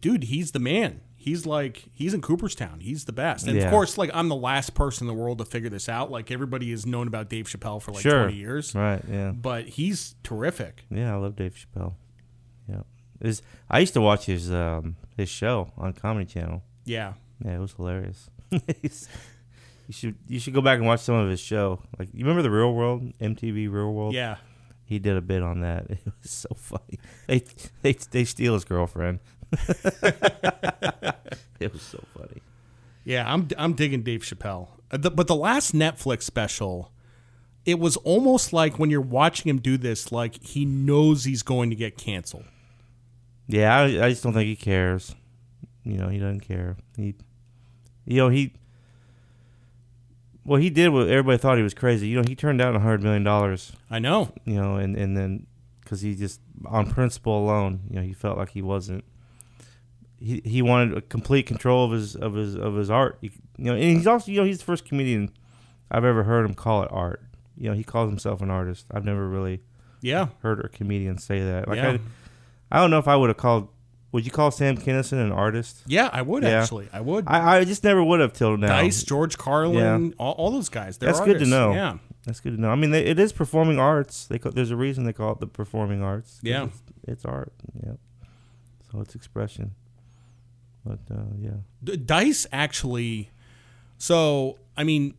S1: Dude, he's the man. He's like he's in Cooperstown. He's the best. And
S2: Yeah.
S1: of course, like I'm the last person in the world to figure this out. Like everybody has known about Dave Chappelle for like
S2: Sure.
S1: 20 years.
S2: Right. Yeah.
S1: But he's terrific.
S2: Yeah, I love Dave Chappelle. Is I used to watch his um his show on Comedy Channel.
S1: Yeah.
S2: Yeah, it was hilarious. You should you should go back and watch some of his show. Like you remember the Real World, MTV Real World?
S1: Yeah.
S2: He did a bit on that. It was so funny. They they they steal his girlfriend. it was so funny.
S1: Yeah, I'm I'm digging Dave Chappelle. Uh, the- but the last Netflix special, it was almost like when you're watching him do this, like he knows he's going to get canceled.
S2: Yeah, I, I just don't think he cares. You know, he doesn't care. He, you know, he. Well, he did what everybody thought he was crazy. You know, he turned down a hundred million dollars.
S1: I know.
S2: You know, and and then because he just on principle alone, you know, he felt like he wasn't. He he wanted complete control of his of his of his art. You know, and he's also you know he's the first comedian I've ever heard him call it art. You know, he calls himself an artist. I've never really
S1: Yeah.
S2: heard a comedian say that. Like
S1: yeah.
S2: I, I don't know if I would have called. Would you call Sam Kinison an artist?
S1: yeah, I would
S2: Yeah.
S1: actually. I would.
S2: I, I just never would have till now.
S1: Dice, George Carlin, all, all those guys. They're
S2: That's good to
S1: artists.
S2: know.
S1: Yeah.
S2: That's good to know. I mean, they, it is performing arts. They there's a reason they call it the performing arts. 'cause
S1: Yeah.
S2: it's, it's art. Yep. So it's expression. But uh, yeah,
S1: D- Dice actually. So I mean,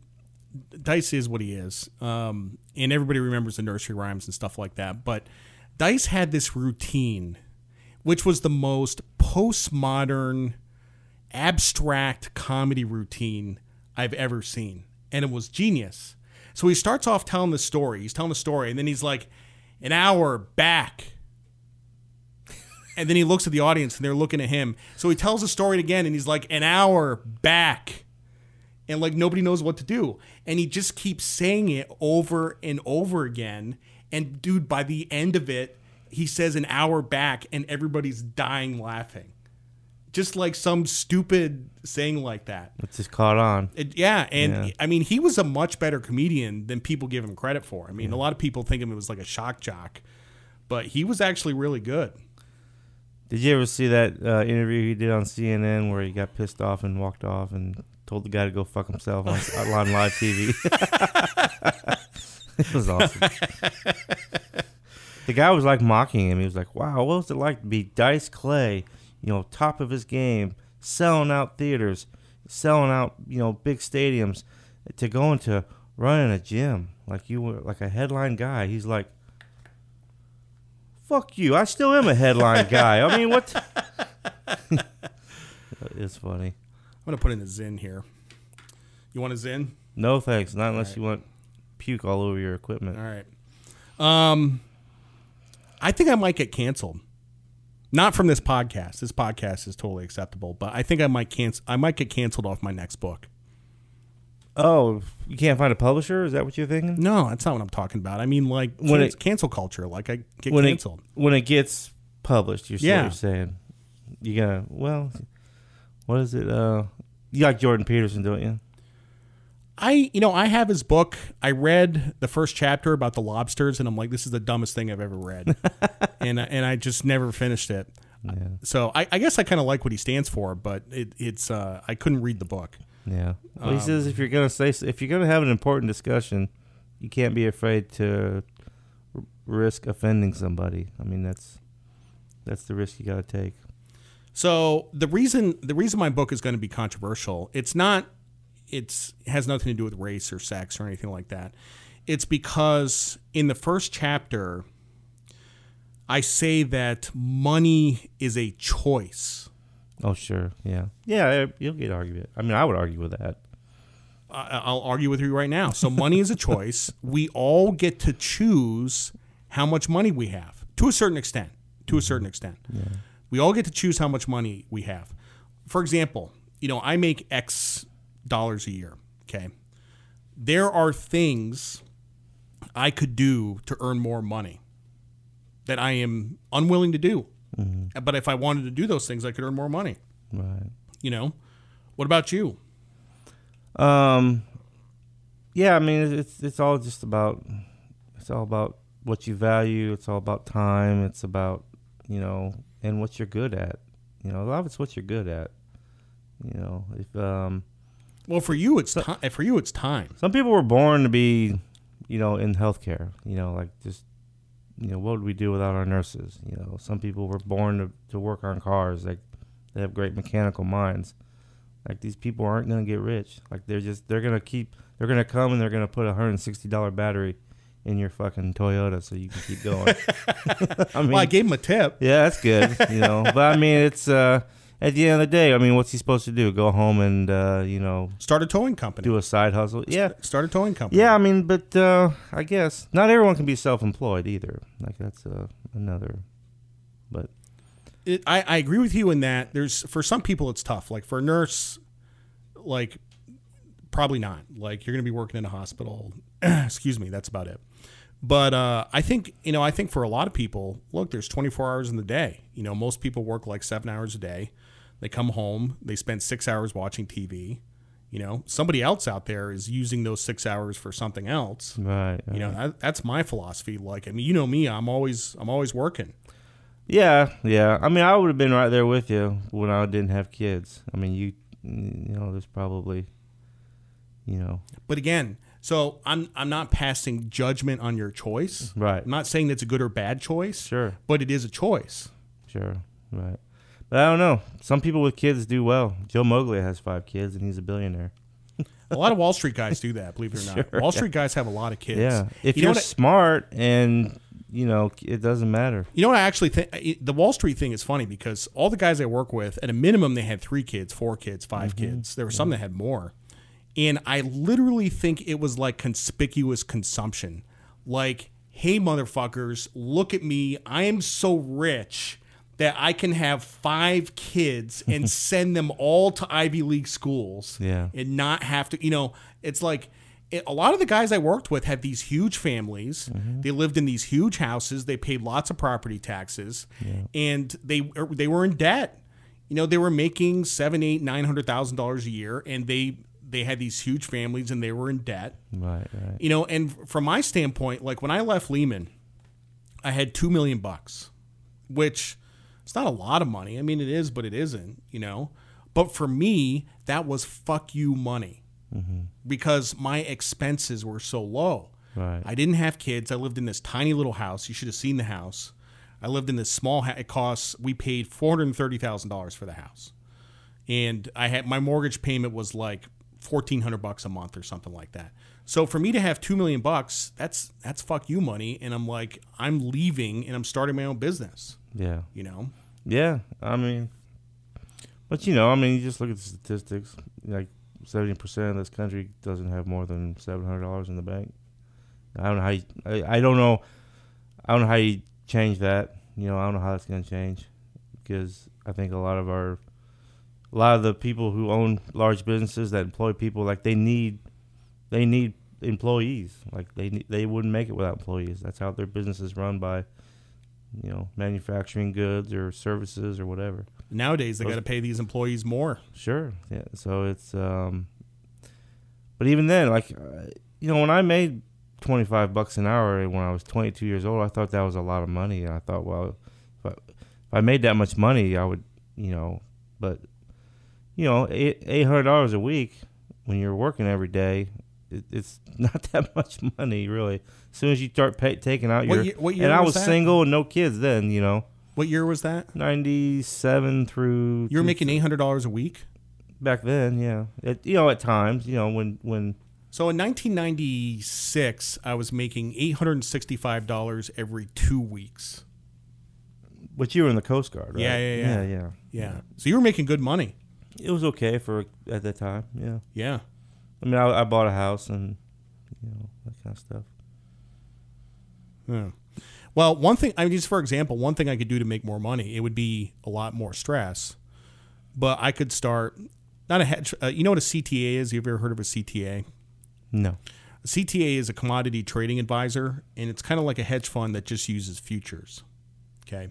S1: Dice is what he is, um, and everybody remembers the nursery rhymes and stuff like that. But Dice had this routine, which was the most postmodern, abstract comedy routine I've ever seen, and it was genius. So he starts off telling the story. He's telling the story, and then he's like, "An hour back." and then he looks at the audience and they're looking at him. So he tells the story again and he's like, an hour back. And like nobody knows what to do. And he just keeps saying it over and over again. And dude, by the end of it, he says an hour back and everybody's dying laughing. Just like some stupid saying like that.
S2: it's just caught on.
S1: It, yeah, and
S2: Yeah.
S1: I mean, he was a much better comedian than people give him credit for. I mean, a lot of people think of him as like a shock jock, but he was actually really good.
S2: Did you ever see that uh, interview he did on CNN where he got pissed off and walked off and told the guy to go fuck himself on, on live TV? it was awesome. the guy was like mocking him. He was like, "Wow, what was it like to be Dice Clay? You know, top of his game, selling out theaters, selling out you know big stadiums, to go into running a gym like you were like a headline guy." He's like. Fuck you! I still am a headline guy. I mean, what? it's funny.
S1: I'm gonna put in a Zyn here. You want a Zyn?
S2: No thanks. Not unless you want puke all over your equipment.
S1: All right. Um, I think I might get canceled. Not from this podcast. This podcast is totally acceptable, but I think I might cancel. I might get canceled off my next book.
S2: Oh, you can't find a publisher? Is that what you're thinking?
S1: No, that's not what I'm talking about. I mean, like
S2: When
S1: can-
S2: it-
S1: cancel culture. Like I get
S2: When
S1: canceled.
S2: it when it gets published, you're,
S1: Yeah.
S2: yeah. you're saying you gotta. Well, what is it? Uh, you like Jordan Peterson, don't you?
S1: I, you know, I have his book. I read the first chapter about the lobsters, and I'm like, this is the dumbest thing I've ever read, and I- and I just never finished it.
S2: Yeah.
S1: So I, I guess I kind of like what he stands for, but it, it's uh, I couldn't read the book.
S2: Yeah. Well, he
S1: Um,
S2: says if you're gonna say if you're gonna have an important discussion, you can't be afraid to r- risk offending somebody. I mean, that's that's the risk you got to take.
S1: So the reason the reason my book is going to be controversial, it's not it's it has nothing to do with race or sex or anything like that. It's because in the first chapter I say that money is a choice.
S2: Oh, sure. Yeah. Yeah, you'll get argument. I mean, I would argue with that.
S1: I'll argue with you right now. So money is a choice. We all get to choose how much money we have to a certain extent. To a mm-hmm. certain extent, yeah. we all get to choose how much money we have. For example, you know, I make X dollars a year. Okay, there are things I could do to earn more money that I am unwilling to do. But if I wanted to do those things, I could earn more money.
S2: Right.
S1: You know, what about you?
S2: Um, yeah, I mean, it's it's all just about it's all about what you value. It's all about time. It's about you know, and what you're good at. You know, a lot of it's what you're good at. You know, if um,
S1: Well, for you, it's time. For you, it's time.
S2: some people were born to be, you know, in healthcare. You know, like just you know, what would we do without our nurses? You know, some people were born to, to work on cars. Like they have great mechanical minds. Like these people aren't gonna get rich. Like they're just they're gonna keep they're gonna come and they're gonna put a hundred and sixty dollar battery in your fucking Toyota so you can keep going. I mean,
S1: Well, I gave him a tip.
S2: yeah, that's good. You know, but I mean, it's uh, at the end of the day. I mean, what's he supposed to do? Go home and uh, you know
S1: Start a towing company.
S2: do a side hustle? Yeah,
S1: Start a towing company.
S2: yeah. I mean, but uh, I guess not everyone can be self-employed either. Like that's uh, another. But
S1: it, I, I agree with you in that there's for some people it's tough. Like for a nurse, like probably not. Like you're going to be working in a hospital. Excuse me, that's about it. But uh, I think you know I think for a lot of people, look, there's 24 hours in the day. You know, most people work like seven hours a day. They come home, they spend six hours watching TV. You know, somebody else out there is using those six hours for something else.
S2: Right.
S1: You know, that, that's my philosophy. Like, I mean, you know me, I'm always I'm always working.
S2: Yeah, yeah. I mean, I would have been right there with you when I didn't have kids. I mean, you, you know, there's probably, you know,
S1: But again, so I'm I'm not passing judgment on your choice.
S2: right.
S1: I'm not saying that's a good or bad choice,
S2: Sure,
S1: but it is a choice.
S2: sure, right. But I don't know. Some people with kids do well. Joe Moglia has five kids, and he's a billionaire.
S1: A lot of Wall Street guys do that, believe it or not.
S2: Sure,
S1: Wall Street guys have a lot of kids.
S2: Yeah. If
S1: you I-
S2: smart and you know, it doesn't matter.
S1: You know what I actually think? The Wall Street thing is funny because all the guys I work with, at a minimum, they had three kids, four kids, 5 mm-hmm. kids. There were some that had more. And I literally think it was like conspicuous consumption. Like, hey, motherfuckers, look at me. I am so rich that I can have five kids and send them all to Ivy League schools
S2: Yeah.
S1: and not have to, you know, it's like it, a lot of the guys I worked with had these huge families. They lived in these huge houses. They paid lots of property taxes, and they er, they were in debt. You know, they were making seven, eight, nine hundred thousand dollars a year, and they they had these huge families, and they were in debt.
S2: Right, right.
S1: You know, and from my standpoint, like when I left Lehman, I had two million bucks, which it's not a lot of money. I mean, it is, but it isn't. You know, but for me, that was fuck you money mm-hmm. because my expenses were so low.
S2: Right.
S1: I didn't have kids. I lived in this tiny little house. You should have seen the house. I lived in this small house. It costs. We paid four hundred thirty thousand dollars for the house, and I had my mortgage payment was like fourteen hundred bucks a month or something like that. So for me to have two million bucks, that's that's fuck you money, and I'm like I'm leaving and I'm starting my own business.
S2: Yeah.
S1: You know,
S2: Yeah. I mean, but you know, I mean, you just look at the statistics. Like seventy percent of this country doesn't have more than seven hundred dollars in the bank. I don't know how. You, I, I don't know. I don't know how you change that. You know, I don't know how that's going to change because I think a lot of our, a lot of the people who own large businesses that employ people, like they need, they need employees. Like they they wouldn't make it without employees. That's how their business is run by, you know, manufacturing goods or services or whatever.
S1: nowadays they got to pay these employees more.
S2: Sure. Yeah. So it's um but even then like uh, you know when I made 25 bucks an hour when I was 22 years old, I thought that was a lot of money and I thought well if I, if I made that much money, I would, you know, but you know, $800 a week when you're working every day, it, it's not that much money really. As soon as you start pay, taking out
S1: What
S2: your
S1: year- what year
S2: and I
S1: was that?
S2: single and no kids then, you know.
S1: What year was that?
S2: 97 through
S1: You were making eight hundred dollars a week.
S2: back then yeah you know at times you know when when
S1: So in 1996, I was making $865 every two weeks.
S2: but you were in the coast guard right
S1: Yeah, yeah, yeah.
S2: yeah yeah
S1: Yeah. So you were making good money.
S2: it was okay for at that time yeah
S1: Yeah.
S2: I mean i, I bought a house and you know that kind of stuff
S1: Yeah. Well, one thing, I mean, just for example, one thing I could do to make more money, it would be a lot more stress. But I could start, not a hedge, uh, you know what a CTA is? You've ever heard of a CTA?
S2: no
S1: A CTA is a commodity trading advisor, and it's kind of like a hedge fund that just uses futures. Okay.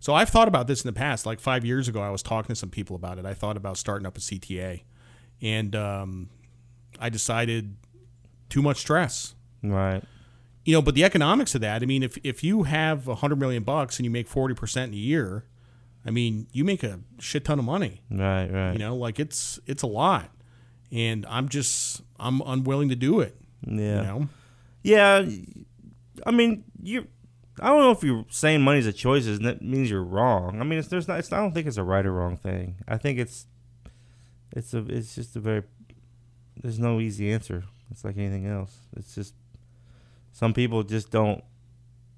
S1: So I've thought about this in the past. Like five years ago, I was talking to some people about it. I thought about starting up a CTA, and um, I decided too much stress.
S2: right
S1: You know, but the economics of that. I mean, if if you have a hundred million bucks and you make forty percent in a year, I mean, you make a shit ton of money.
S2: right right
S1: You know, like it's it's a lot, and I'm just I'm unwilling to do it.
S2: yeah
S1: You know.
S2: yeah i mean you i don't know if you're saying money's a choice and that means you're wrong i mean it's there's not it's, i don't think it's a right or wrong thing i think it's it's a it's just a very there's no easy answer it's like anything else it's just some people just don't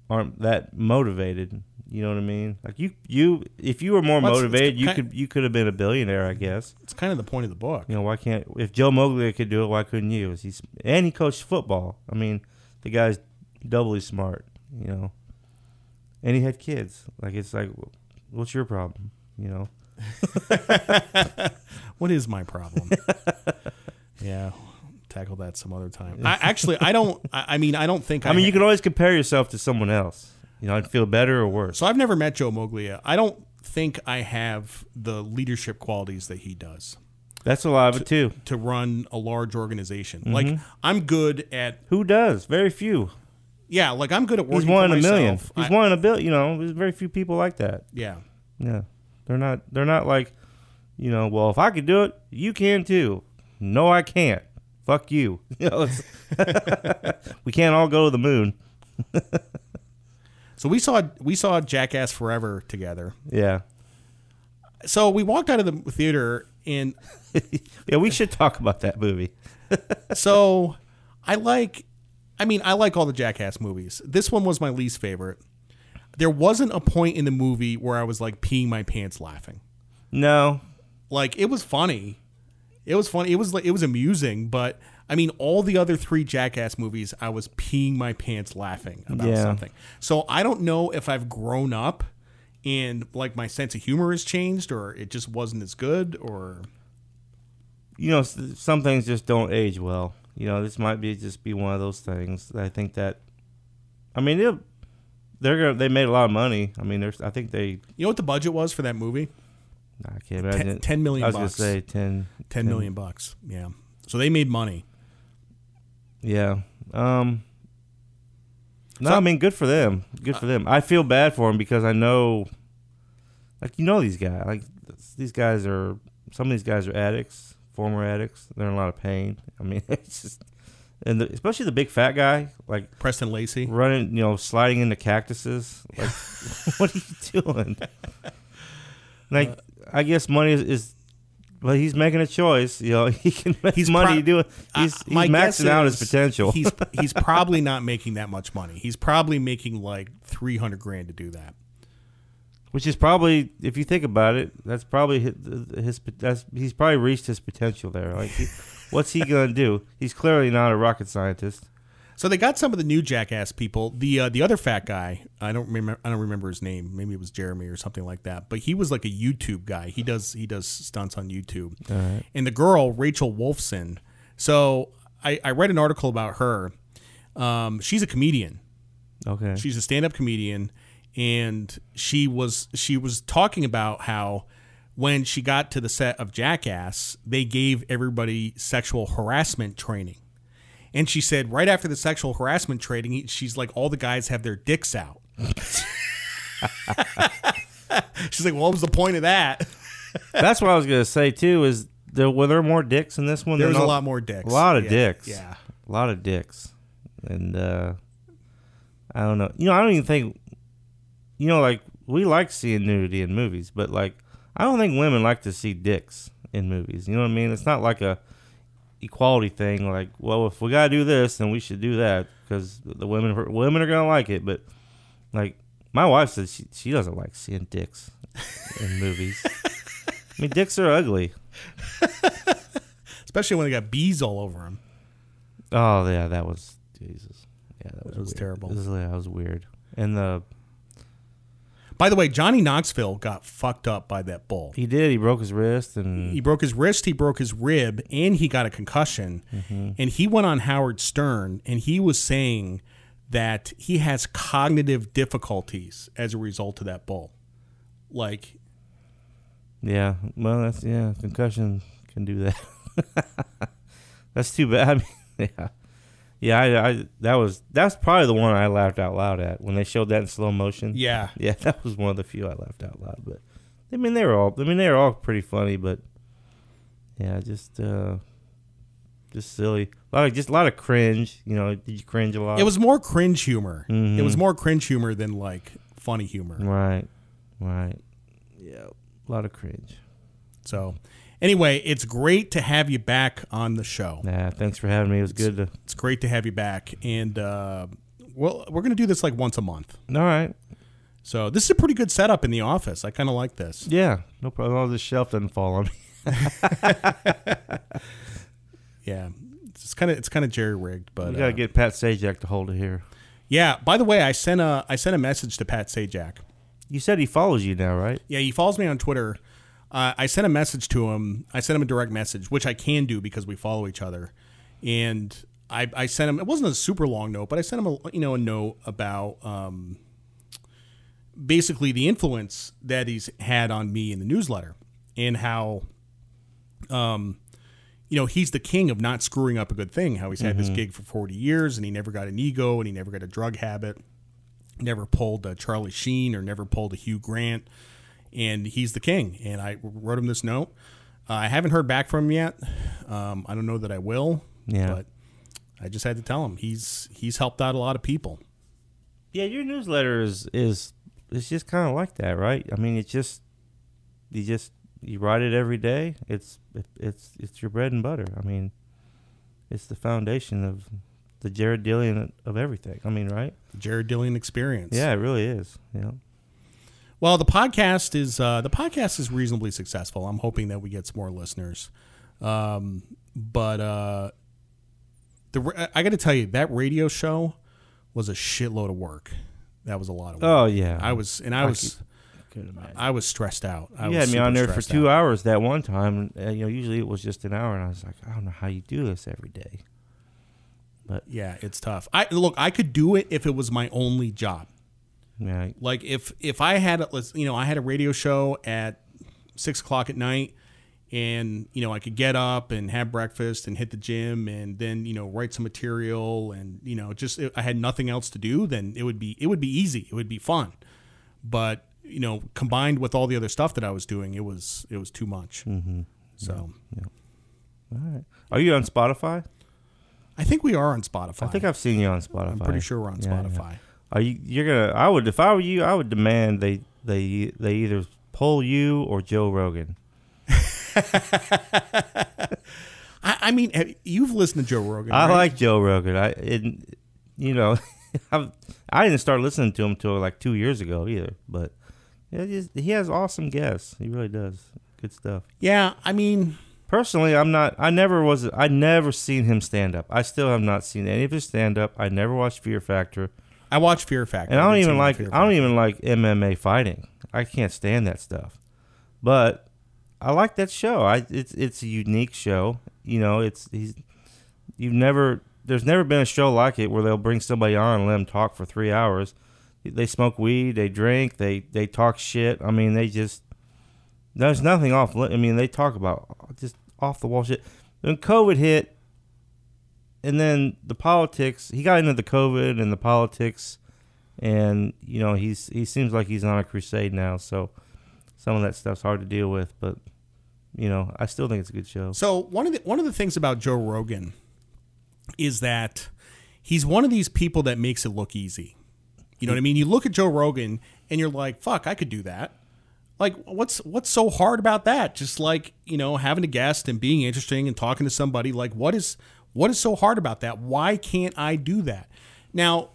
S2: aren't that motivated you know what i mean like you you if you were more
S1: Well, it's- it's
S2: motivated you could you could have been a billionaire i guess
S1: It's kind of the point of the book.
S2: you know, why can't if Joe Moglia could do it, why couldn't you? He's and he coached football. I mean, the guy's doubly smart. You know, and he had kids. Like it's like, what's your problem? You know.
S1: What is my problem? yeah, tackle that some other time. I actually, I don't. I, I mean, I don't think.
S2: I mean, you can always compare yourself to someone else. You know, I'd feel better or worse.
S1: So I've never met Joe Moglia. I don't think I have the leadership qualities that he does
S2: That's a lot of it too.
S1: to run a large organization. Mm-hmm. Like I'm good at
S2: Who does? Very few.
S1: yeah, like I'm good at working.
S2: He's one in a million. He's
S1: I-
S2: one in a billion. You know, there's very few people like that.
S1: Yeah.
S2: Yeah, they're not. They're not like, you know. Well, if I could do it, you can too. No, I can't. Fuck you. You know, we can't all go to the moon.
S1: So we saw we saw Jackass Forever together.
S2: Yeah,
S1: So we walked out of the theater and
S2: yeah. We should talk about that movie.
S1: so I like I mean I like all the Jackass movies. This one was my least favorite. There wasn't a point in the movie where I was like peeing my pants laughing.
S2: No,
S1: Like it was funny. It was funny. It was like it was amusing, but I mean all the other 3 Jackass movies I was peeing my pants laughing about
S2: Yeah.
S1: something. So I don't know if I've grown up and like my sense of humor has changed or it just wasn't as good or
S2: you know, some things just don't age well. You know, this might be just be one of those things. I think that, I mean, it, they're gonna they made a lot of money. I mean, there's I think they
S1: You know what the budget was for that movie?
S2: I can't imagine
S1: Ten-
S2: it.
S1: 10 million
S2: I was
S1: bucks.
S2: gonna say 10,
S1: 10 million bucks. Yeah. So they made money.
S2: Yeah. Um. No,
S1: So-
S2: I mean, good for them. Good for them. I feel bad for them because I know, like you know, these guys. Like these guys are. Some of these guys are addicts, former addicts. They're in a lot of pain. I mean, it's just, and the, especially the big fat guy, like
S1: Preston Lacy.
S2: running, you know, sliding into cactuses. Like, what are you doing? Like, I guess money is, is, but he's making a choice. You know, he can make
S1: He's
S2: money
S1: pro-
S2: doing.
S1: Uh,
S2: He's, he's maxing out his potential.
S1: He's he's probably not making that much money. He's probably making like 300 grand to do that.
S2: Which is probably, if you think about it, that's probably his. his that's he's probably reached his potential there. Like, he, what's he gonna do? He's clearly not a rocket scientist.
S1: So they got some of the new jackass people. The uh, the other fat guy, I don't remember I don't remember his name. Maybe it was Jeremy or something like that. But he was like a YouTube guy. He does he does stunts on YouTube. And the girl, Rachel Wolfson. So I, I read an article about her. Um, she's a comedian.
S2: Okay.
S1: She's a stand-up comedian, and she was she was talking about how when she got to the set of Jackass, they gave everybody sexual harassment training. And she said right after the sexual harassment training, she's like, all the guys have their dicks out. she's like, well, what was the point of that?
S2: that's what I was gonna say too. Is there were there more dicks in this one?
S1: There was a lot more dicks.
S2: A lot of
S1: Yeah,
S2: dicks.
S1: Yeah.
S2: A lot of dicks. And uh I don't know. You know, I don't even think you know, like we like seeing nudity in movies, but like I don't think women like to see dicks in movies. You know what I mean? It's not like a equality thing like, well, if we got to do this, then we should do that because the women women are going to like it, but like my wife says she she doesn't like seeing dicks in movies. I mean, dicks are ugly.
S1: Especially when they got bees all over them.
S2: Oh yeah, that was Jesus. Yeah, that was,
S1: That was terrible.
S2: This is- that was weird. And the
S1: By the way, Johnny Knoxville got fucked up by that bull.
S2: he did. He broke his wrist, and
S1: He broke his wrist, he broke his rib, and he got a concussion. Mm-hmm. And he went on Howard Stern and he was saying that he has cognitive difficulties as a result of that bull. Like,
S2: yeah. Well, that's yeah. Concussion can do that. that's too bad. I mean, yeah, yeah. I, I that was that's probably the one I laughed out loud at when they showed that in slow motion.
S1: yeah.
S2: yeah. That was one of the few I laughed out loud. But I mean, they were all. I mean, they were all pretty funny. But yeah, just uh just silly. A lot of just a lot of cringe. You know, did you cringe a lot?
S1: It was more cringe humor. It
S2: Mhm.
S1: was more cringe humor than like funny humor.
S2: Right. Right. Yeah. A lot of cringe.
S1: So, anyway, it's great to have you back on the show.
S2: Nah, thanks for having me. It was good to.
S1: It's great to have you back. And, uh, well, we're going to do this like once a month.
S2: All right.
S1: So, this is a pretty good setup in the office. I kind of like this.
S2: Yeah. No problem. Oh, this shelf doesn't fall on me.
S1: Yeah. It's kind of it's kind of jerry rigged, but
S2: We gotta
S1: uh,
S2: get Pat Sajak to hold it here.
S1: yeah. By the way, I sent a I sent a message to Pat Sajak,
S2: You said he follows you now, right?
S1: Yeah, he follows me on Twitter. Uh, I sent a message to him. I sent him a direct message, which I can do because we follow each other. And I, I sent him. It wasn't a super long note, but I sent him a you know a note about um, basically the influence that he's had on me in the newsletter and how um, you know he's the king of not screwing up a good thing. How he's had this gig for forty years and he never got an ego and he never got a drug habit never pulled a Charlie Sheen or never pulled a Hugh Grant, and he's the king. And I wrote him this note. Uh, I haven't heard back from him yet. Um, I don't know that I will.
S2: Yeah.
S1: But I just had to tell him he's he's helped out a lot of people.
S2: Yeah, your newsletter is is it's just kind of like that, right? I mean, it's just you just you write it every day. It's it, it's it's your bread and butter. I mean, it's the foundation of the Jared Dillian of everything. I mean, right?
S1: The Jared Dillian experience.
S2: Yeah, it really is. Yeah.
S1: Well, the podcast is uh, the podcast is reasonably successful. I'm hoping that we get some more listeners. Um, but uh, the I got to tell you that radio show was a shitload of work. That was a lot of work.
S2: Oh yeah.
S1: I was and I
S2: I
S1: was. I was stressed out. I
S2: you
S1: was
S2: had me on there for two
S1: out.
S2: hours that one time. And, you know, usually it was just an hour, and I was like, I don't know how you do this every day.
S1: But yeah, it's tough. I look, I could do it if it was my only job.
S2: Yeah,
S1: Like if if I had a let's- you know I had a radio show at six o'clock at night, and you know I could get up and have breakfast and hit the gym and then you know write some material and you know just I had nothing else to do, then it would be it would be easy. It would be fun, but you know combined with all the other stuff that I was doing, it was it was too much. Mm-hmm. So
S2: all right. Are you on Spotify?
S1: I think we are on Spotify.
S2: I think I've seen you on Spotify.
S1: I'm pretty sure we're on
S2: Yeah, yeah. Are you? You're gonna. I would. If I were you, I would demand they they they either pull you or Joe Rogan.
S1: I, I mean, you've listened to Joe Rogan.
S2: I
S1: right?
S2: like Joe Rogan. I it, you know, I've, I didn't start listening to him until like two years ago either. But just, he has awesome guests. He really does. Good stuff.
S1: Yeah, I mean,
S2: Personally, I'm not. I never was. I never seen him stand up. I still have not seen any of his stand up. I never watched Fear Factor,
S1: I watch Fear Factor,
S2: and I don't even like. I don't even like MMA fighting. I can't stand that stuff. But I like that show. I it's it's a unique show. You know, it's he's you've never there's never been a show like it where they'll bring somebody on and let them talk for three hours. They smoke weed, they drink, they they talk shit. I mean, they just there's nothing off. I mean, they talk about just off the wall shit. When COVID hit, and then the politics, he got into the COVID and the politics, and you know he's he seems like he's on a crusade now. So some of that stuff's hard to deal with, but you know I still think it's a good show.
S1: So one of the one of the things about Joe Rogan is that he's one of these people that makes it look easy. You know what I mean? You look at Joe Rogan and you're like, "Fuck, I could do that." Like, what's what's so hard about that? Just like you know, having a guest and being interesting and talking to somebody. Like, what is what is so hard about that? Why can't I do that? Now,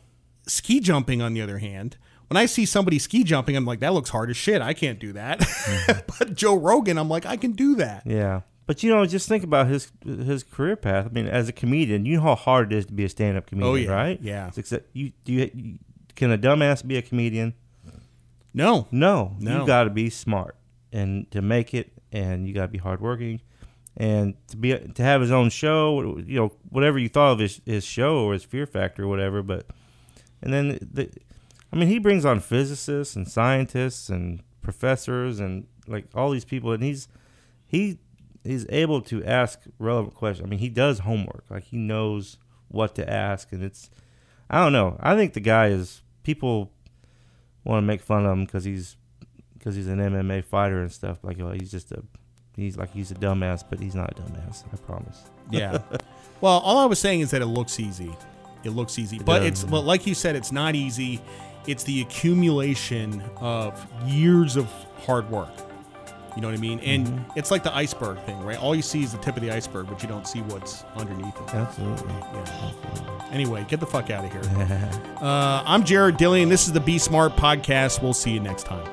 S1: ski jumping, on the other hand, when I see somebody ski jumping, I'm like, that looks hard as shit. I can't do that. Mm-hmm. but Joe Rogan, I'm like, I can do that.
S2: Yeah, but you know, just think about his his career path. I mean, as a comedian, you know how hard it is to be a stand up oh, comedian,
S1: Oh, yeah.
S2: right?
S1: Yeah.
S2: Except you do you, you can a dumbass be a comedian?
S1: No,
S2: No,
S1: No.
S2: you got to be smart and to make it, and you got to be hardworking, and to be to have his own show. You know, whatever you thought of his his show or his Fear Factor or whatever, but and then the, I mean, he brings on physicists and scientists and professors and like all these people, and he's he is able to ask relevant questions. I mean, he does homework. Like he knows what to ask, and it's I don't know. I think the guy is people want to make fun of him because he's because he's an MMA fighter and stuff. Like oh, he's just a he's like he's a dumbass, but he's not a dumbass. I promise.
S1: Yeah. well, all I was saying is that it looks easy. It looks easy, but
S2: does.
S1: it's but like you said, it's not easy. It's the accumulation of years of hard work. You know what I mean? And
S2: Mm-hmm.
S1: it's like the iceberg thing, right? All you see is the tip of the iceberg, but you don't see what's underneath it.
S2: Absolutely.
S1: Yeah. Anyway, get the fuck out of here. uh, I'm Jared Dillian. This is the Be Smart podcast. We'll see you next time.